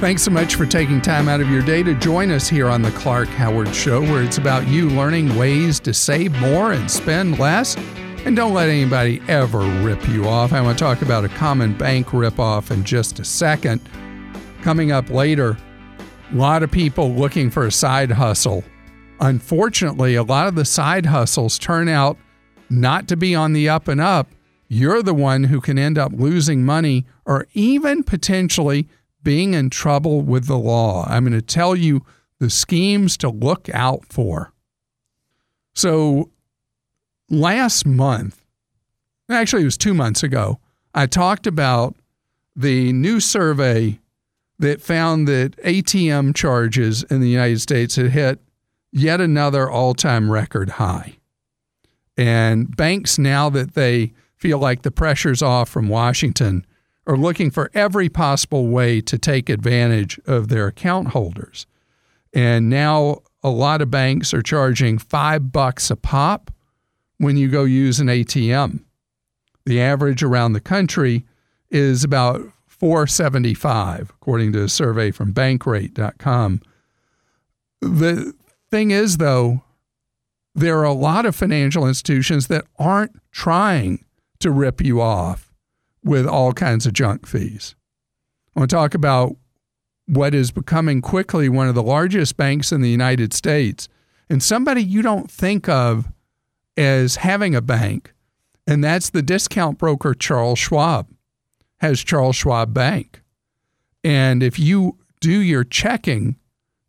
Thanks so much for taking time out of your day to join us here on the Clark Howard Show, where it's about you learning ways to save more and spend less. And don't let anybody ever rip you off. I want to talk about a common bank ripoff in just a second. Coming up later, a lot of people looking for a side hustle. Unfortunately, a lot of the side hustles turn out not to be on the up and up. You're the one who can end up losing money or even potentially being in trouble with the law. I'm going to tell you the schemes to look out for. So, last month, actually, it was two months ago, I talked about the new survey that found that ATM charges in the United States had hit yet another all time record high. And banks, now that they feel like the pressure's off from Washington, are looking for every possible way to take advantage of their account holders. And now a lot of banks are charging five bucks a pop when you go use an ATM. The average around the country is about 475 according to a survey from bankrate.com. The thing is though, there are a lot of financial institutions that aren't trying to rip you off with all kinds of junk fees. I want to talk about what is becoming quickly one of the largest banks in the United States and somebody you don't think of as having a bank, and that's the discount broker Charles Schwab has Charles Schwab Bank. And if you do your checking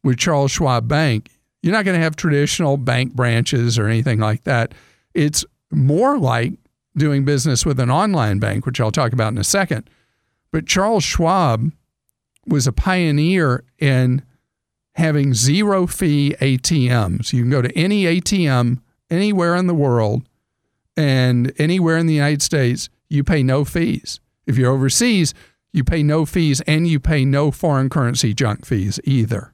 with Charles Schwab Bank, you're not going to have traditional bank branches or anything like that. It's more like doing business with an online bank, which I'll talk about in a second. But Charles Schwab was a pioneer in having zero fee ATMs. You can go to any ATM anywhere in the world and anywhere in the United States, you pay no fees. If you're overseas, you pay no fees and you pay no foreign currency junk fees either.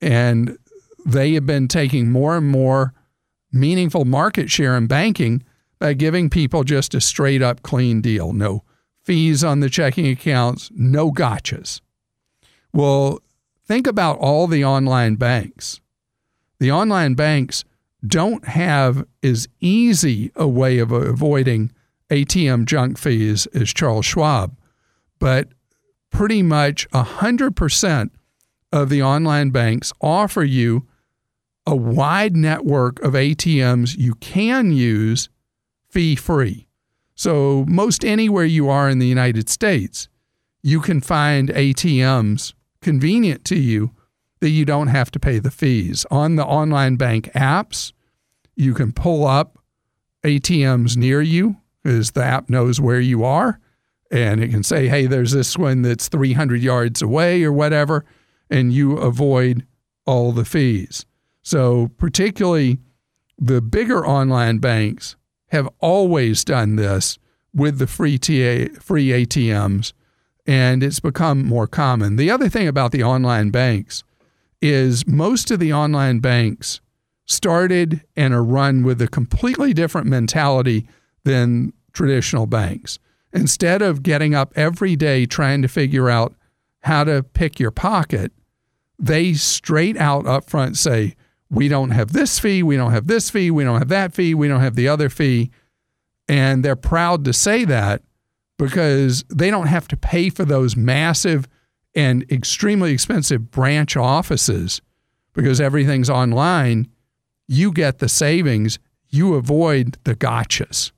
And they have been taking more and more meaningful market share in banking by giving people just a straight up clean deal. No fees on the checking accounts, no gotchas. Well, think about all the online banks. The online banks don't have as easy a way of avoiding ATM junk fees as Charles Schwab, but pretty much 100% of the online banks offer you a wide network of ATMs you can use fee free. So, most anywhere you are in the United States, you can find ATMs convenient to you that you don't have to pay the fees. On the online bank apps, you can pull up ATMs near you because the app knows where you are and it can say, hey, there's this one that's 300 yards away or whatever, and you avoid all the fees. So, particularly the bigger online banks have always done this with the free TA, free ATMs, and it's become more common. The other thing about the online banks is most of the online banks started and are run with a completely different mentality than traditional banks. Instead of getting up every day trying to figure out how to pick your pocket, they straight out up front say, we don't have this fee, we don't have this fee, we don't have that fee, we don't have the other fee. And they're proud to say that because they don't have to pay for those massive and extremely expensive branch offices because everything's online. You get the savings, you avoid the gotchas.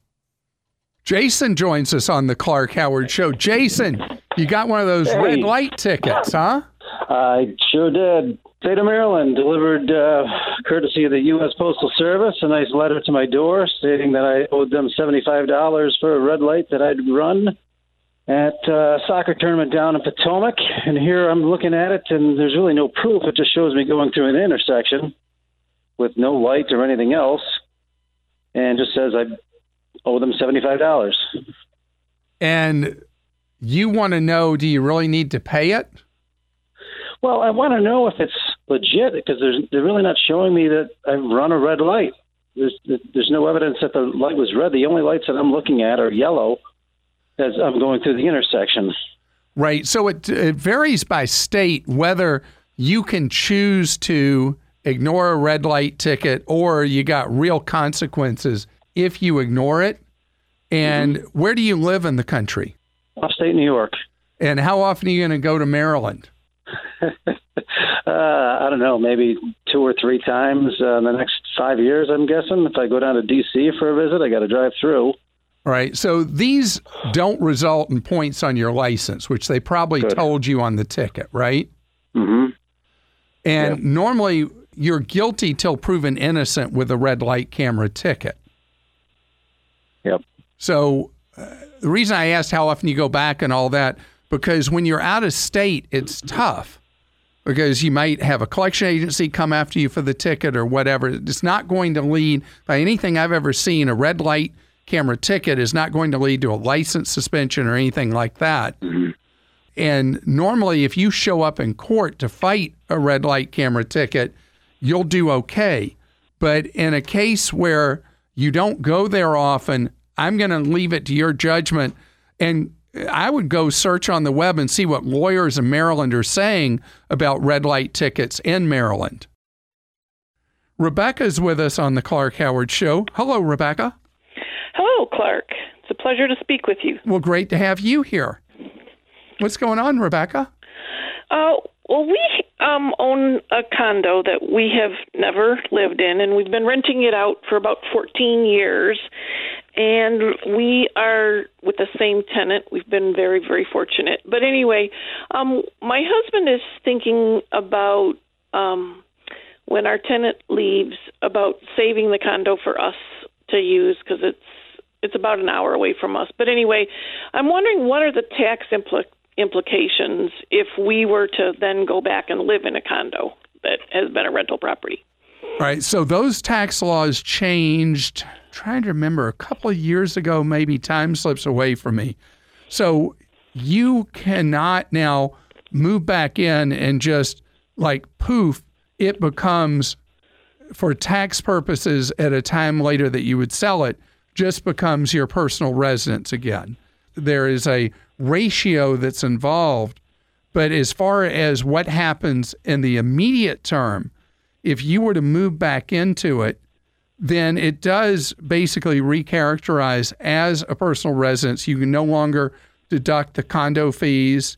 Jason joins us on the Clark Howard Show. Jason, you got one of those hey. red light tickets, huh? I sure did state of Maryland delivered, uh, courtesy of the U.S. Postal Service, a nice letter to my door stating that I owed them $75 for a red light that I'd run at a soccer tournament down in Potomac. And here I'm looking at it, and there's really no proof. It just shows me going through an intersection with no light or anything else, and just says I owe them $75. And you want to know do you really need to pay it? Well, I want to know if it's legit because they're really not showing me that I've run a red light. There's there's no evidence that the light was red. The only lights that I'm looking at are yellow as I'm going through the intersection. Right. So it, it varies by state whether you can choose to ignore a red light ticket or you got real consequences if you ignore it. And mm-hmm. where do you live in the country? Upstate New York. And how often are you going to go to Maryland? I don't know, maybe two or three times uh, in the next five years, I'm guessing. If I go down to D.C. for a visit, I got to drive through. Right. So these don't result in points on your license, which they probably Good. told you on the ticket, right? Mm-hmm. And normally you're guilty till proven innocent with a red light camera ticket. Yep. So uh, the reason I asked how often you go back and all that, because when you're out of state, it's tough because you might have a collection agency come after you for the ticket or whatever. It's not going to lead by anything I've ever seen. A red light camera ticket is not going to lead to a license suspension or anything like that. Mm-hmm. And normally, if you show up in court to fight a red light camera ticket, you'll do okay. But in a case where you don't go there often, I'm going to leave it to your judgment. And I would go search on the web and see what lawyers in Maryland are saying about red light tickets in Maryland. Rebecca is with us on the Clark Howard Show. Hello, Rebecca. Hello, Clark. It's a pleasure to speak with you. Well, great to have you here. What's going on, Rebecca? Uh, well, we um, own a condo that we have never lived in, and we've been renting it out for about 14 years. And we are with the same tenant. We've been very, very fortunate. But anyway, um, my husband is thinking about um, when our tenant leaves about saving the condo for us to use because it's it's about an hour away from us. But anyway, I'm wondering what are the tax impl- implications if we were to then go back and live in a condo that has been a rental property. All right. So those tax laws changed. Trying to remember a couple of years ago, maybe time slips away from me. So you cannot now move back in and just like poof, it becomes for tax purposes at a time later that you would sell it just becomes your personal residence again. There is a ratio that's involved. But as far as what happens in the immediate term, if you were to move back into it, then it does basically recharacterize as a personal residence. You can no longer deduct the condo fees.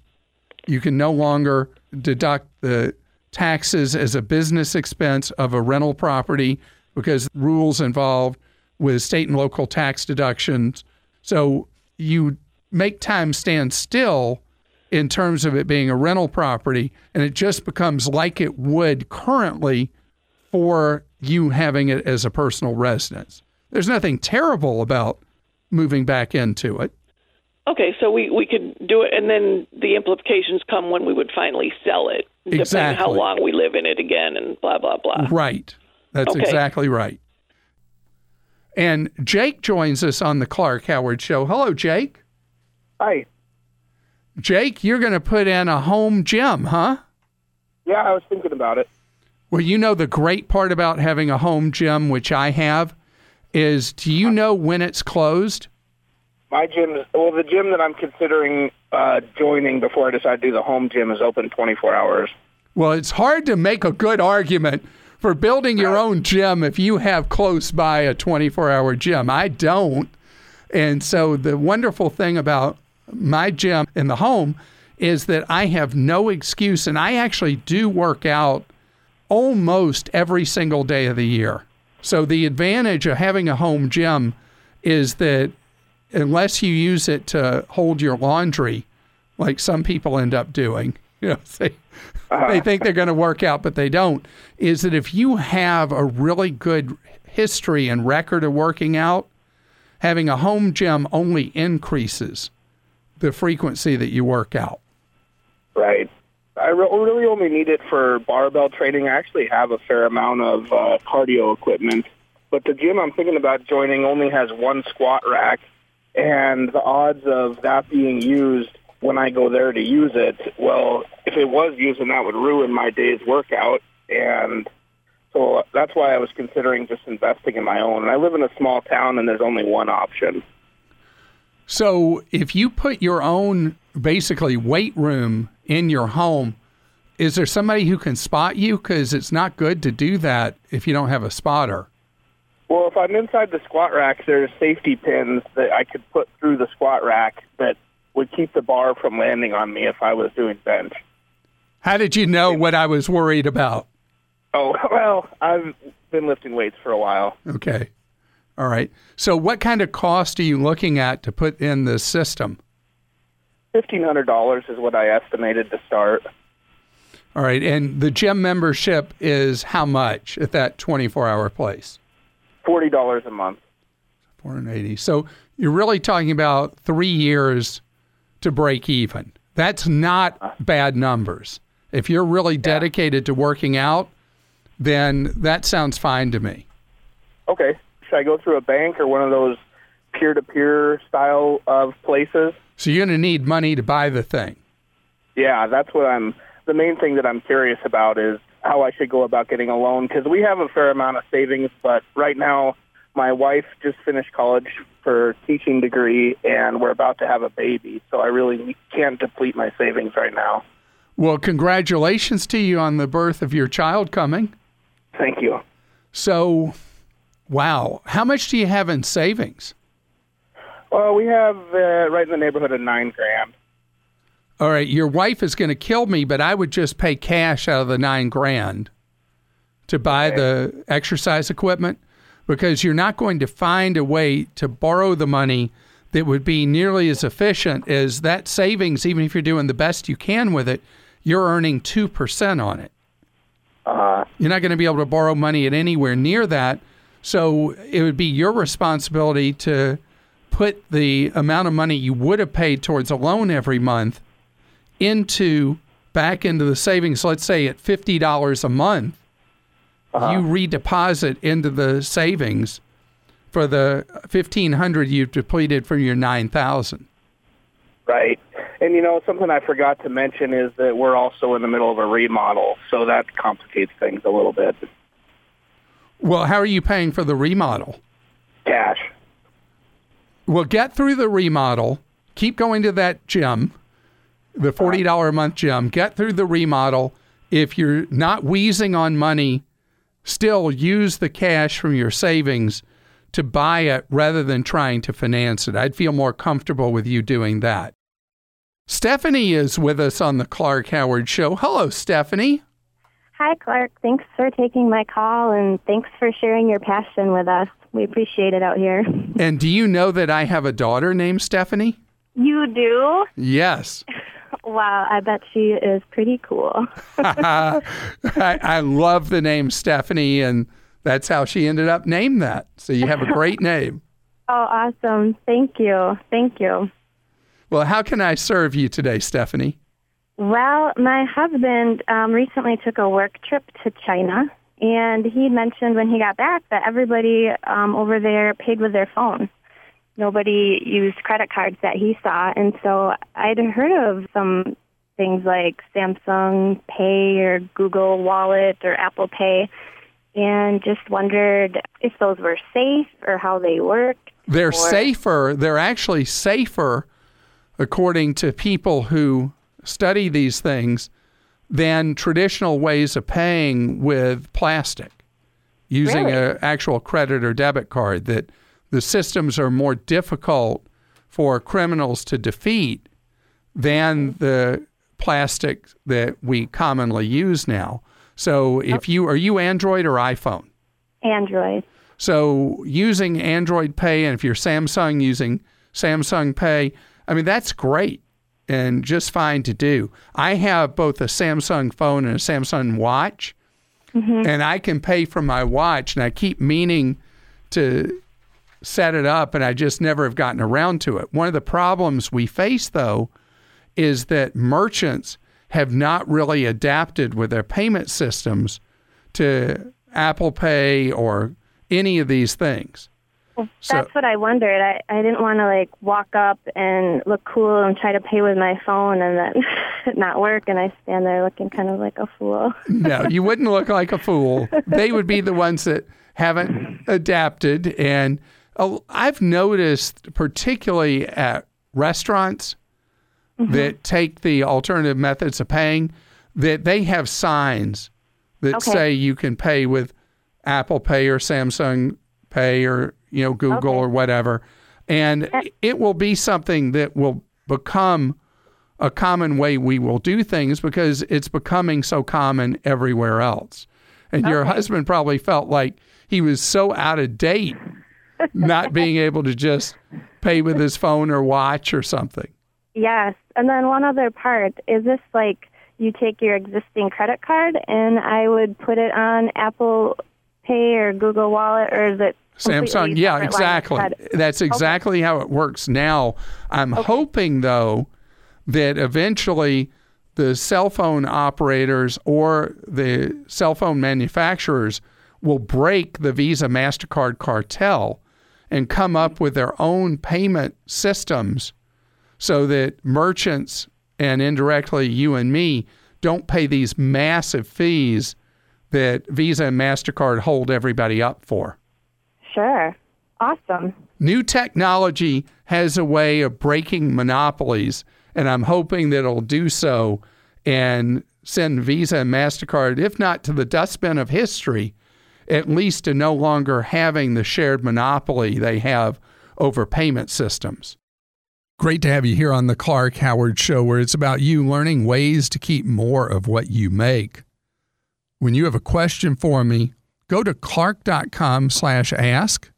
You can no longer deduct the taxes as a business expense of a rental property because rules involved with state and local tax deductions. So you make time stand still in terms of it being a rental property, and it just becomes like it would currently for you having it as a personal residence. There's nothing terrible about moving back into it. Okay, so we, we could do it, and then the implications come when we would finally sell it, exactly. depending how long we live in it again, and blah blah blah. Right, that's okay. exactly right. And Jake joins us on the Clark Howard Show. Hello, Jake. Hi. Jake, you're going to put in a home gym, huh? Yeah, I was thinking about it. Well, you know, the great part about having a home gym, which I have, is do you know when it's closed? My gym is, well, the gym that I'm considering uh, joining before I decide to do the home gym is open 24 hours. Well, it's hard to make a good argument for building your own gym if you have close by a 24 hour gym. I don't. And so the wonderful thing about my gym in the home is that I have no excuse and I actually do work out almost every single day of the year. So the advantage of having a home gym is that unless you use it to hold your laundry, like some people end up doing, you know, they, uh-huh. they think they're going to work out, but they don't, is that if you have a really good history and record of working out, having a home gym only increases the frequency that you work out. Right. I really only need it for barbell training. I actually have a fair amount of uh, cardio equipment, but the gym I'm thinking about joining only has one squat rack, and the odds of that being used when I go there to use it, well, if it was used, then that would ruin my day's workout. And so that's why I was considering just investing in my own. And I live in a small town, and there's only one option. So if you put your own basically weight room in your home, is there somebody who can spot you? Because it's not good to do that if you don't have a spotter. Well, if I'm inside the squat rack, there's safety pins that I could put through the squat rack that would keep the bar from landing on me if I was doing bench. How did you know what I was worried about? Oh, well, I've been lifting weights for a while. Okay. All right. So, what kind of cost are you looking at to put in the system? $1,500 is what I estimated to start. All right. And the gym membership is how much at that 24 hour place? $40 a month. 480. So, you're really talking about three years to break even. That's not uh. bad numbers. If you're really dedicated to working out, then that sounds fine to me. Okay. Should I go through a bank or one of those peer-to-peer style of places? So you're going to need money to buy the thing. Yeah, that's what I'm. The main thing that I'm curious about is how I should go about getting a loan because we have a fair amount of savings, but right now my wife just finished college for teaching degree and we're about to have a baby, so I really can't deplete my savings right now. Well, congratulations to you on the birth of your child coming. Thank you. So, wow, how much do you have in savings? Well, we have uh, right in the neighborhood of nine grand. All right, your wife is going to kill me, but I would just pay cash out of the nine grand to buy Okay. the exercise equipment because you're not going to find a way to borrow the money that would be nearly as efficient as that savings, even if you're doing the best you can with it, you're earning 2% on it. Uh, You're not going to be able to borrow money at anywhere near that. So it would be your responsibility to put the amount of money you would have paid towards a loan every month into back into the savings. Let's say at fifty dollars a month, uh-huh. you redeposit into the savings for the fifteen hundred you've depleted from your nine thousand. right. And you know, something I forgot to mention is that we're also in the middle of a remodel, so that complicates things a little bit. Well, how are you paying for the remodel? Cash. Well, get through the remodel. Keep going to that gym, the uh-huh. forty dollar a month gym. Get through the remodel. If you're not wheezing on money, still use the cash from your savings to buy it rather than trying to finance it. I'd feel more comfortable with you doing that. Stephanie is with us on the Clark Howard Show. Hello, Stephanie. Hi, Clark. Thanks for taking my call and thanks for sharing your passion with us. We appreciate it out here. And do you know that I have a daughter named Stephanie? You do? Yes. Wow, I bet she is pretty cool. I, I love the name Stephanie, and that's how she ended up named that. So you have a great name. Oh, awesome. Thank you. Thank you. Well, how can I serve you today, Stephanie? Well, my husband um, recently took a work trip to China, and he mentioned when he got back that everybody um, over there paid with their phone. Nobody used credit cards that he saw, and so I'd heard of some things like Samsung Pay or Google Wallet or Apple Pay, and just wondered if those were safe or how they work. They're Or- safer. They're actually safer, according to people who study these things, than traditional ways of paying with plastic, using Really? an actual credit or debit card. That the systems are more difficult for criminals to defeat than mm-hmm. the plastic that we commonly use now. So, if you are you Android or iPhone? Android. So using Android Pay, and if you're Samsung using Samsung Pay, I mean that's great and just fine to do. I have both a Samsung phone and a Samsung watch, mm-hmm. and I can pay from my watch, and I keep meaning to set it up, and I just never have gotten around to it. One of the problems we face, though, is that merchants have not really adapted with their payment systems to Apple Pay or any of these things. So- That's what I wondered. I, I didn't want to like walk up and look cool and try to pay with my phone and then not work and I stand there looking kind of like a fool. No, you wouldn't look like a fool. They would be the ones that haven't adapted. And uh, I've noticed, particularly at restaurants Mm-hmm. that take the alternative methods of paying, that they have signs that Okay. say you can pay with Apple Pay or Samsung Pay or you know Google Okay. or whatever, and it will be something that will become a common way we will do things because it's becoming so common everywhere else. And your husband probably felt like he was so out of date not being able to just pay with his phone or watch or something. Yes. And then one other part is this like you take your existing credit card and I would put it on Apple Pay or Google Wallet or is it Samsung, yeah, separate line of exactly. That's exactly how it works now. I'm hoping though that eventually the cell phone operators or the cell phone manufacturers will break the Visa Mastercard cartel and come up with their own payment systems so that merchants and indirectly you and me don't pay these massive fees that Visa and Mastercard hold everybody up for. Sure. Awesome. New technology has a way of breaking monopolies, and I'm hoping that it'll do so and send Visa and MasterCard, if not to the dustbin of history, at least to no longer having the shared monopoly they have over payment systems. Great to have you here on the Clark Howard Show, where it's about you learning ways to keep more of what you make. When you have a question for me, go to clark.com slash ask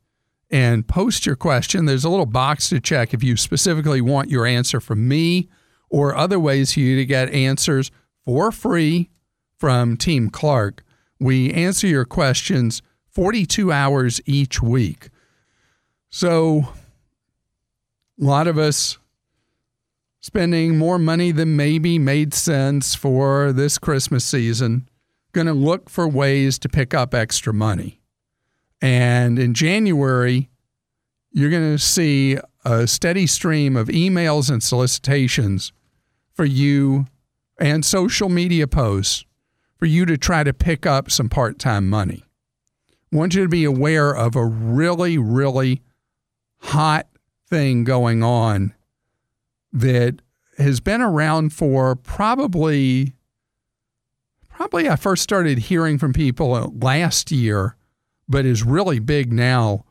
and post your question. There's a little box to check if you specifically want your answer from me or other ways for you to get answers for free from Team Clark. We answer your questions 42 hours each week. So, a lot of us spending more money than maybe made sense for this Christmas season, going to look for ways to pick up extra money. And in January, you're going to see a steady stream of emails and solicitations for you and social media posts for you to try to pick up some part time money. I want you to be aware of a really, really hot thing going on that has been around for probably probably I first started hearing from people uh, last year, but is really big now,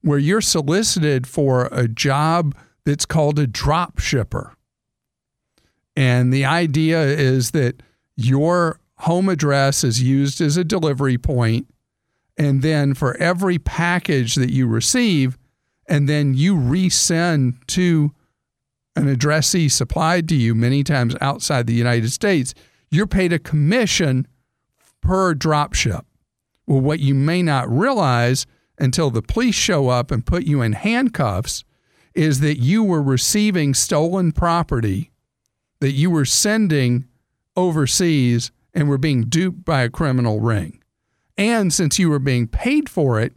where you're solicited for a job that's called a drop shipper. And the idea is that your home address is used as a delivery point, and then for every package that you receive, and then you resend to an addressee supplied to you many times outside the United States, you're paid a commission per drop ship. Well, what you may not realize until the police show up and put you in handcuffs is that you were receiving stolen property that you were sending overseas and were being duped by a criminal ring. And since you were being paid for it,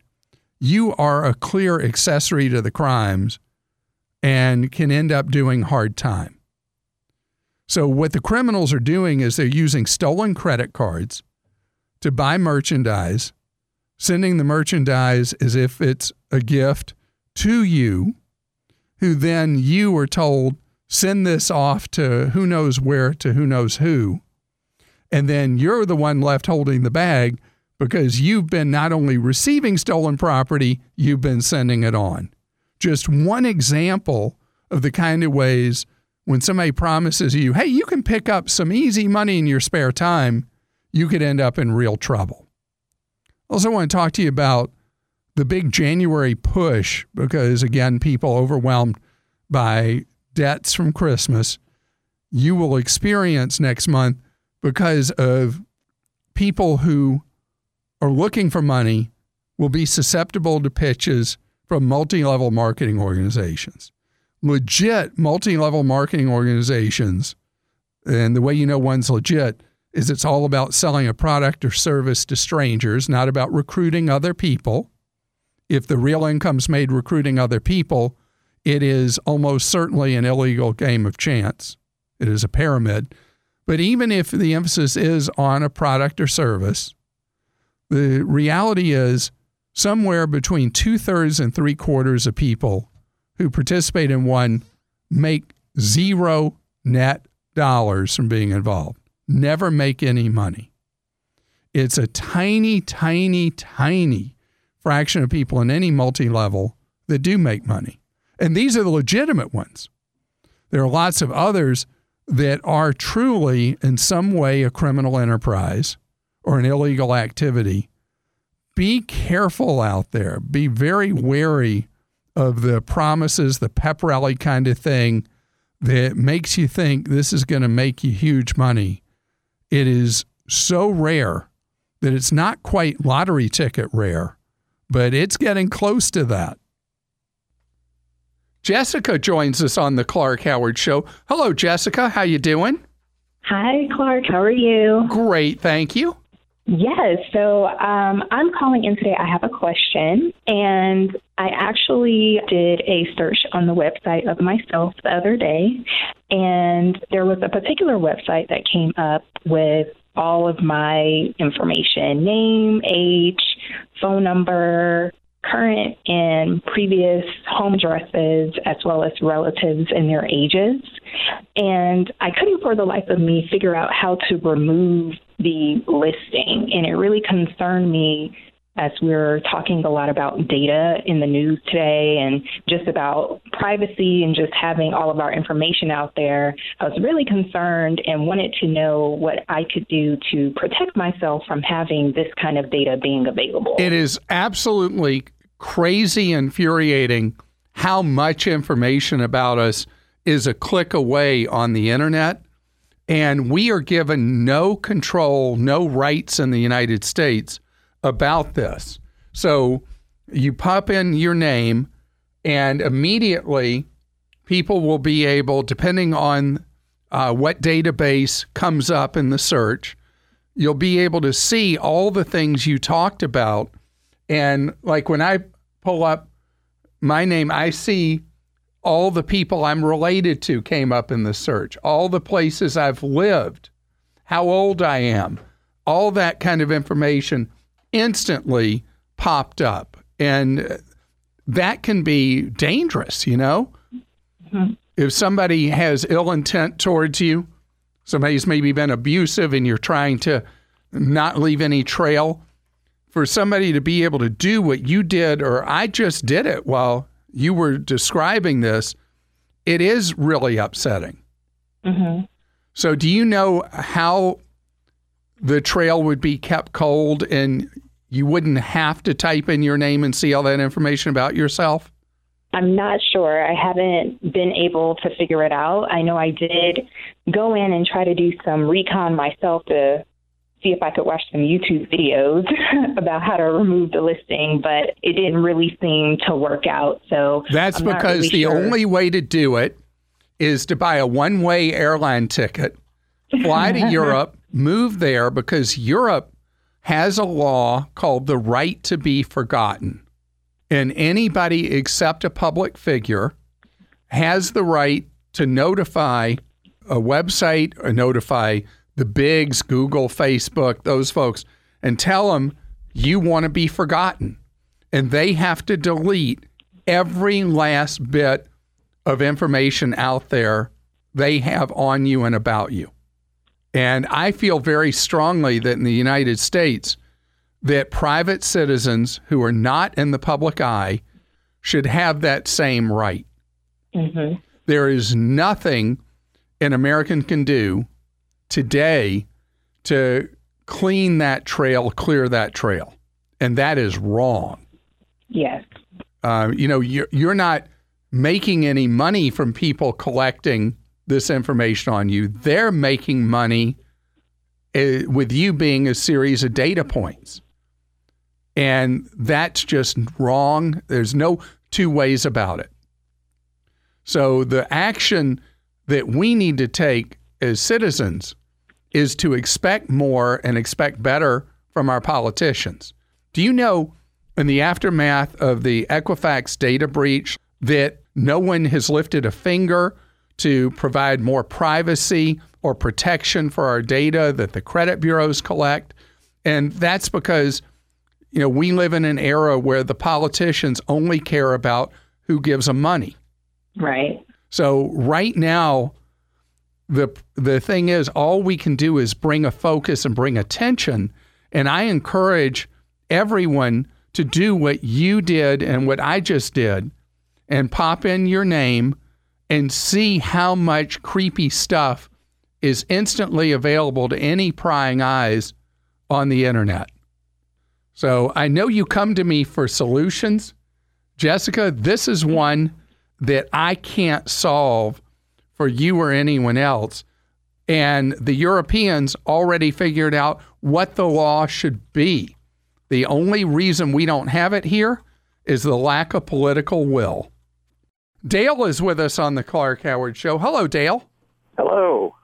you are a clear accessory to the crimes and can end up doing hard time. So, what the criminals are doing is they're using stolen credit cards to buy merchandise, sending the merchandise as if it's a gift to you, who then you are told, send this off to who knows where to who knows who. And then you're the one left holding the bag because you've been not only receiving stolen property, you've been sending it on. Just one example of the kind of ways when somebody promises you, hey, you can pick up some easy money in your spare time, you could end up in real trouble. Also, want to talk to you about the big January push because, again, people overwhelmed by debts from Christmas, you will experience next month because of people who are looking for money will be susceptible to pitches from multi level marketing organizations. Legit multi level marketing organizations, and the way you know one's legit is it's all about selling a product or service to strangers, not about recruiting other people. If the real income's made recruiting other people, it is almost certainly an illegal game of chance. It is a pyramid. But even if the emphasis is on a product or service, the reality is somewhere between two thirds and three quarters of people who participate in one make zero net dollars from being involved, never make any money. It's a tiny, tiny, tiny fraction of people in any multi level that do make money. And these are the legitimate ones. There are lots of others that are truly, in some way, a criminal enterprise or an illegal activity. Be careful out there. Be very wary of the promises, the pep rally kind of thing that makes you think this is going to make you huge money. It is so rare that it's not quite lottery ticket rare, but it's getting close to that. Jessica joins us on the Clark Howard Show. Hello, Jessica. How you doing? Hi, Clark. How are you? Great, thank you. Yes. So um, I'm calling in today. I have a question, and I actually did a search on the website of myself the other day, and there was a particular website that came up with all of my information name, age, phone number, current and previous home addresses, as well as relatives and their ages. And I couldn't for the life of me figure out how to remove the listing. And it really concerned me as we're talking a lot about data in the news today and just about privacy and just having all of our information out there, I was really concerned and wanted to know what I could do to protect myself from having this kind of data being available. It is absolutely crazy infuriating how much information about us is a click away on the internet. And we are given no control, no rights in the United States about this. So you pop in your name, and immediately people will be able, depending on uh, what database comes up in the search, you'll be able to see all the things you talked about. And like when I pull up my name, I see all the people I'm related to came up in the search, all the places I've lived, how old I am, all that kind of information instantly popped up. And that can be dangerous, you know? Mm-hmm. If somebody has ill intent towards you, somebody's maybe been abusive and you're trying to not leave any trail, for somebody to be able to do what you did, or I just did it while you were describing this, it is really upsetting. Mm-hmm. So, do you know how the trail would be kept cold and you wouldn't have to type in your name and see all that information about yourself? I'm not sure. I haven't been able to figure it out. I know I did go in and try to do some recon myself to see if I could watch some YouTube videos about how to remove the listing, but it didn't really seem to work out. So that's because really the sure. only way to do it is to buy a one way airline ticket, fly to Europe, move there because Europe has a law called the right to be forgotten. And anybody except a public figure has the right to notify a website or notify the bigs, Google, Facebook, those folks, and tell them you want to be forgotten. And they have to delete every last bit of information out there they have on you and about you. And I feel very strongly that in the United States, that private citizens who are not in the public eye should have that same right. Mm-hmm. There is nothing an American can do today to clean that trail, clear that trail. And that is wrong. Yes. Uh, you know, you're, you're not making any money from people collecting this information on you. They're making money uh, with you being a series of data points. And that's just wrong. There's no two ways about it. So the action that we need to take as citizens is to expect more and expect better from our politicians. Do you know in the aftermath of the Equifax data breach that no one has lifted a finger to provide more privacy or protection for our data that the credit bureaus collect. And that's because you know, we live in an era where the politicians only care about who gives them money. Right. So right now, the the thing is, all we can do is bring a focus and bring attention. And I encourage everyone to do what you did and what I just did, and pop in your name and see how much creepy stuff is instantly available to any prying eyes on the internet. So I know you come to me for solutions. Jessica, this is one that I can't solve for you or anyone else. And the Europeans already figured out what the law should be. The only reason we don't have it here is the lack of political will. Dale is with us on the Clark Howard Show. Hello, Dale. Hello.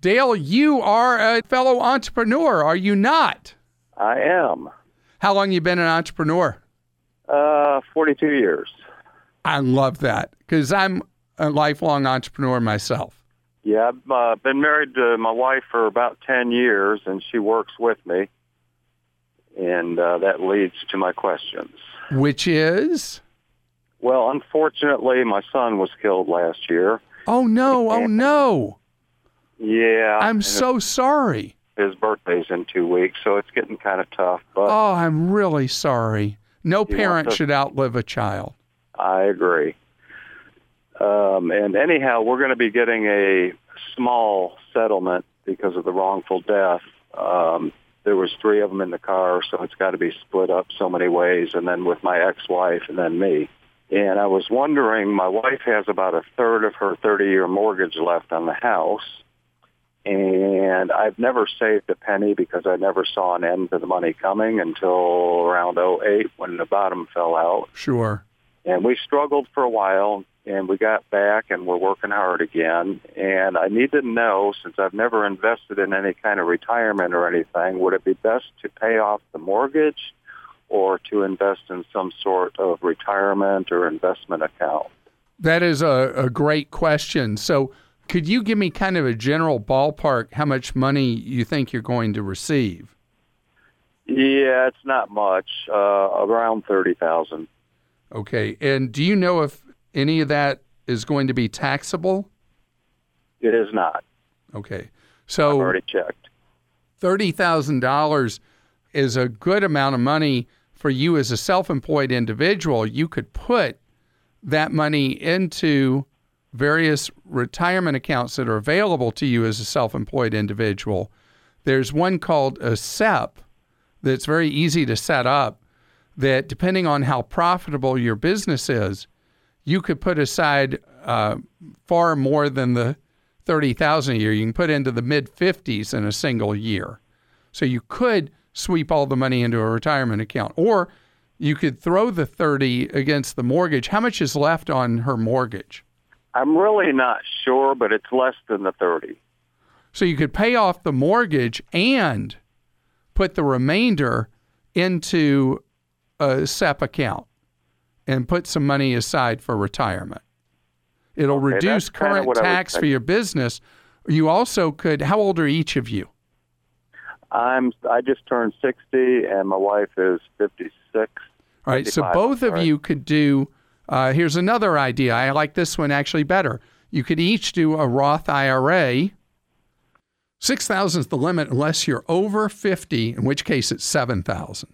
Dale, you are a fellow entrepreneur, are you not? I am. How long you been an entrepreneur? Uh, 42 years. I love that because I'm a lifelong entrepreneur myself. Yeah, I've uh, been married to my wife for about 10 years, and she works with me. And uh, that leads to my questions. Which is? Well, unfortunately, my son was killed last year. Oh, no. Oh, no. Yeah. I'm so sorry. His birthday's in two weeks, so it's getting kind of tough. But Oh, I'm really sorry. No parent to- should outlive a child. I agree. Um, and anyhow, we're going to be getting a small settlement because of the wrongful death. Um, there was three of them in the car, so it's got to be split up so many ways, and then with my ex-wife and then me. And I was wondering, my wife has about a third of her 30-year mortgage left on the house, and I've never saved a penny because I never saw an end to the money coming until around '08 when the bottom fell out Sure. and we struggled for a while and we got back and we're working hard again and i need to know since i've never invested in any kind of retirement or anything would it be best to pay off the mortgage or to invest in some sort of retirement or investment account That is a, a great question. So, could you give me kind of a general ballpark how much money you think you're going to receive? yeah it's not much uh around thirty thousand Okay. And do you know if any of that is going to be taxable? it is not Okay. So i've already checked $30,000 is a good amount of money for you as a self employed individual. You could put that money into various retirement accounts that are available to you as a self employed individual. There's one called a SEP that's very easy to set up that, depending on how profitable your business is, you could put aside uh, far more than the 30,000 a year. You can put into the mid 50s in a single year. So you could sweep all the money into a retirement account or you could throw the 30 against the mortgage. How much is left on her mortgage? i'm really not sure but it's less than the thirty So you could pay off the mortgage and put the remainder into a SEP account and put some money aside for retirement. It'll Okay, reduce current what I was tax for your business. You also could, how old are each of you? i'm i just turned sixty and my wife is fifty six All right, so both of you could do. Uh, here's another idea. I like this one actually better. You could each do a Roth IRA. Six thousand is the limit unless you're over fifty, in which case it's seven thousand.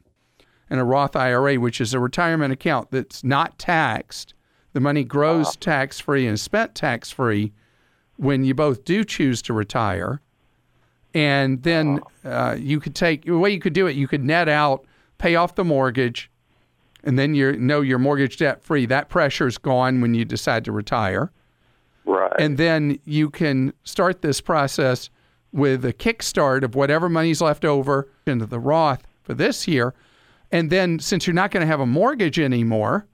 And a Roth IRA, which is a retirement account that's not taxed, the money grows tax free and spent tax free when you both do choose to retire. And then uh, you could take the way you could do it. You could net out, pay off the mortgage, and then you know you're mortgage debt free. That pressure is gone when you decide to retire. right And then you can start this process with a kickstart of whatever money's left over into the Roth for this year. And then since you're not going to have a mortgage anymore,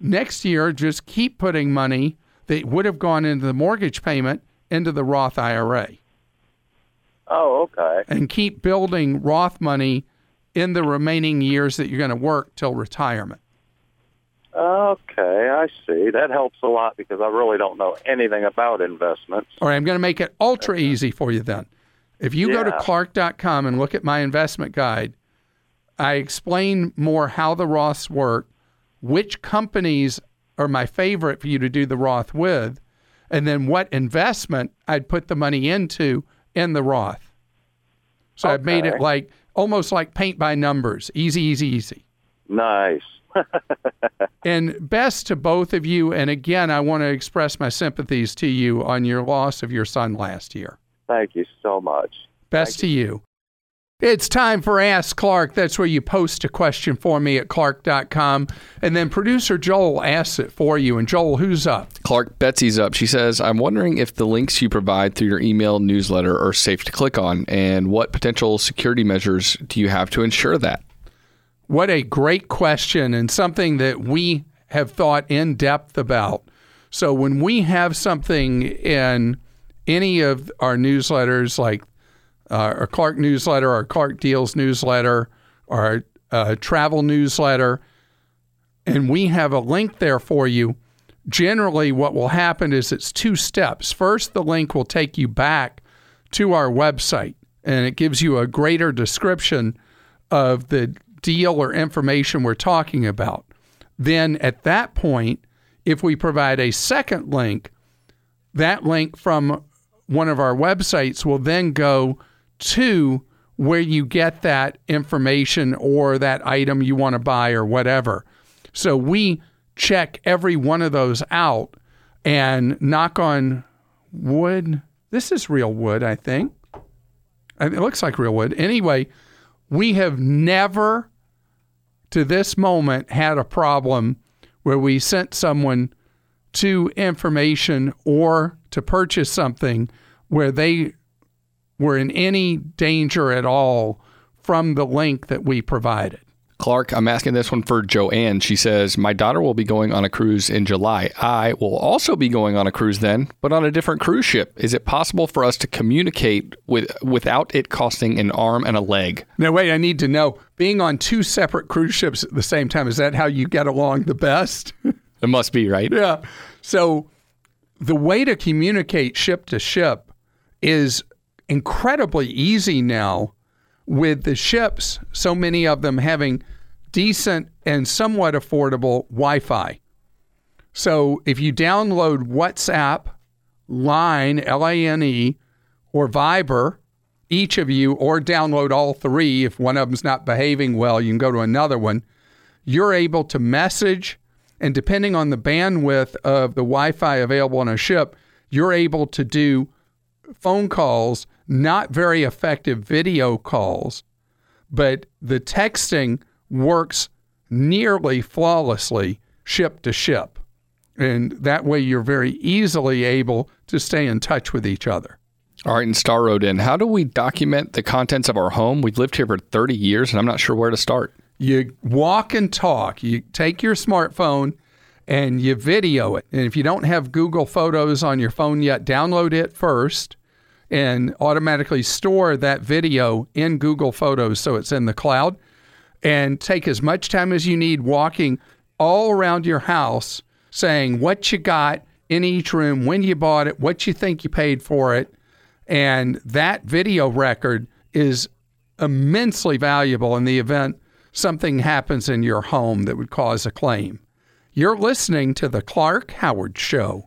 next year just keep putting money that would have gone into the mortgage payment into the Roth IRA oh okay and keep building Roth money in the remaining years that you're going to work till retirement. Okay, I see. That helps a lot because I really don't know anything about investments. All right, I'm going to make it ultra easy for you then. If you go to clark.com and look at my investment guide, I explain more how the Roths work, which companies are my favorite for you to do the Roth with, and then what investment I'd put the money into in the Roth. So I've made it like almost like paint by numbers, easy, easy, easy. Nice. And best to both of you. And again, I want to express my sympathies to you on your loss of your son last year. Thank you so much. Best to you. It's time for Ask Clark. That's where you post a question for me at clark.com. And then producer Joel asks it for you. And Joel, who's up? Clark Betsy's up. She says, I'm wondering if the links you provide through your email newsletter are safe to click on, and what potential security measures do you have to ensure that? What a great question and something that we have thought in depth about. So when we have something in any of our newsletters, like uh, our Clark newsletter, our Clark Deals newsletter, our uh, travel newsletter, and we have a link there for you, generally what will happen is it's two steps. First, the link will take you back to our website and it gives you a greater description of the deal or information we're talking about. Then at that point, if we provide a second link, that link from one of our websites will then go to where you get that information or that item you want to buy or whatever. So we check every one of those out and knock on wood. This is real wood, I think. It looks like real wood. Anyway, we have never to this moment had a problem where we sent someone to information or to purchase something where they were in any danger at all from the link that we provided. Clark, I'm asking this one for Joanne. She says, My daughter will be going on a cruise in July. I will also be going on a cruise then, but on a different cruise ship. Is it possible for us to communicate with without it costing an arm and a leg? Now, wait, I need to know being on two separate cruise ships at the same time, is that how you get along the best? It must be, right? yeah. So, the way to communicate ship to ship is incredibly easy now with the ships, so many of them having decent and somewhat affordable Wi Fi. So if you download WhatsApp, Line, L A N E, or Viber, each of you, or download all three, if one of them's not behaving well, you can go to another one. You're able to message, and depending on the bandwidth of the Wi Fi available on a ship, you're able to do phone calls, not very effective video calls, but the texting works nearly flawlessly ship to ship. And that way you're very easily able to stay in touch with each other. All right, and Star wrote in, How do we document the contents of our home? We've lived here for 30 years and I'm not sure where to start. You walk and talk. You take your smartphone and you video it. And if you don't have Google Photos on your phone yet, download it first and automatically store that video in Google Photos so it's in the cloud. And take as much time as you need walking all around your house saying what you got in each room, when you bought it, what you think you paid for it. And that video record is immensely valuable in the event something happens in your home that would cause a claim. You're listening to The Clark Howard Show.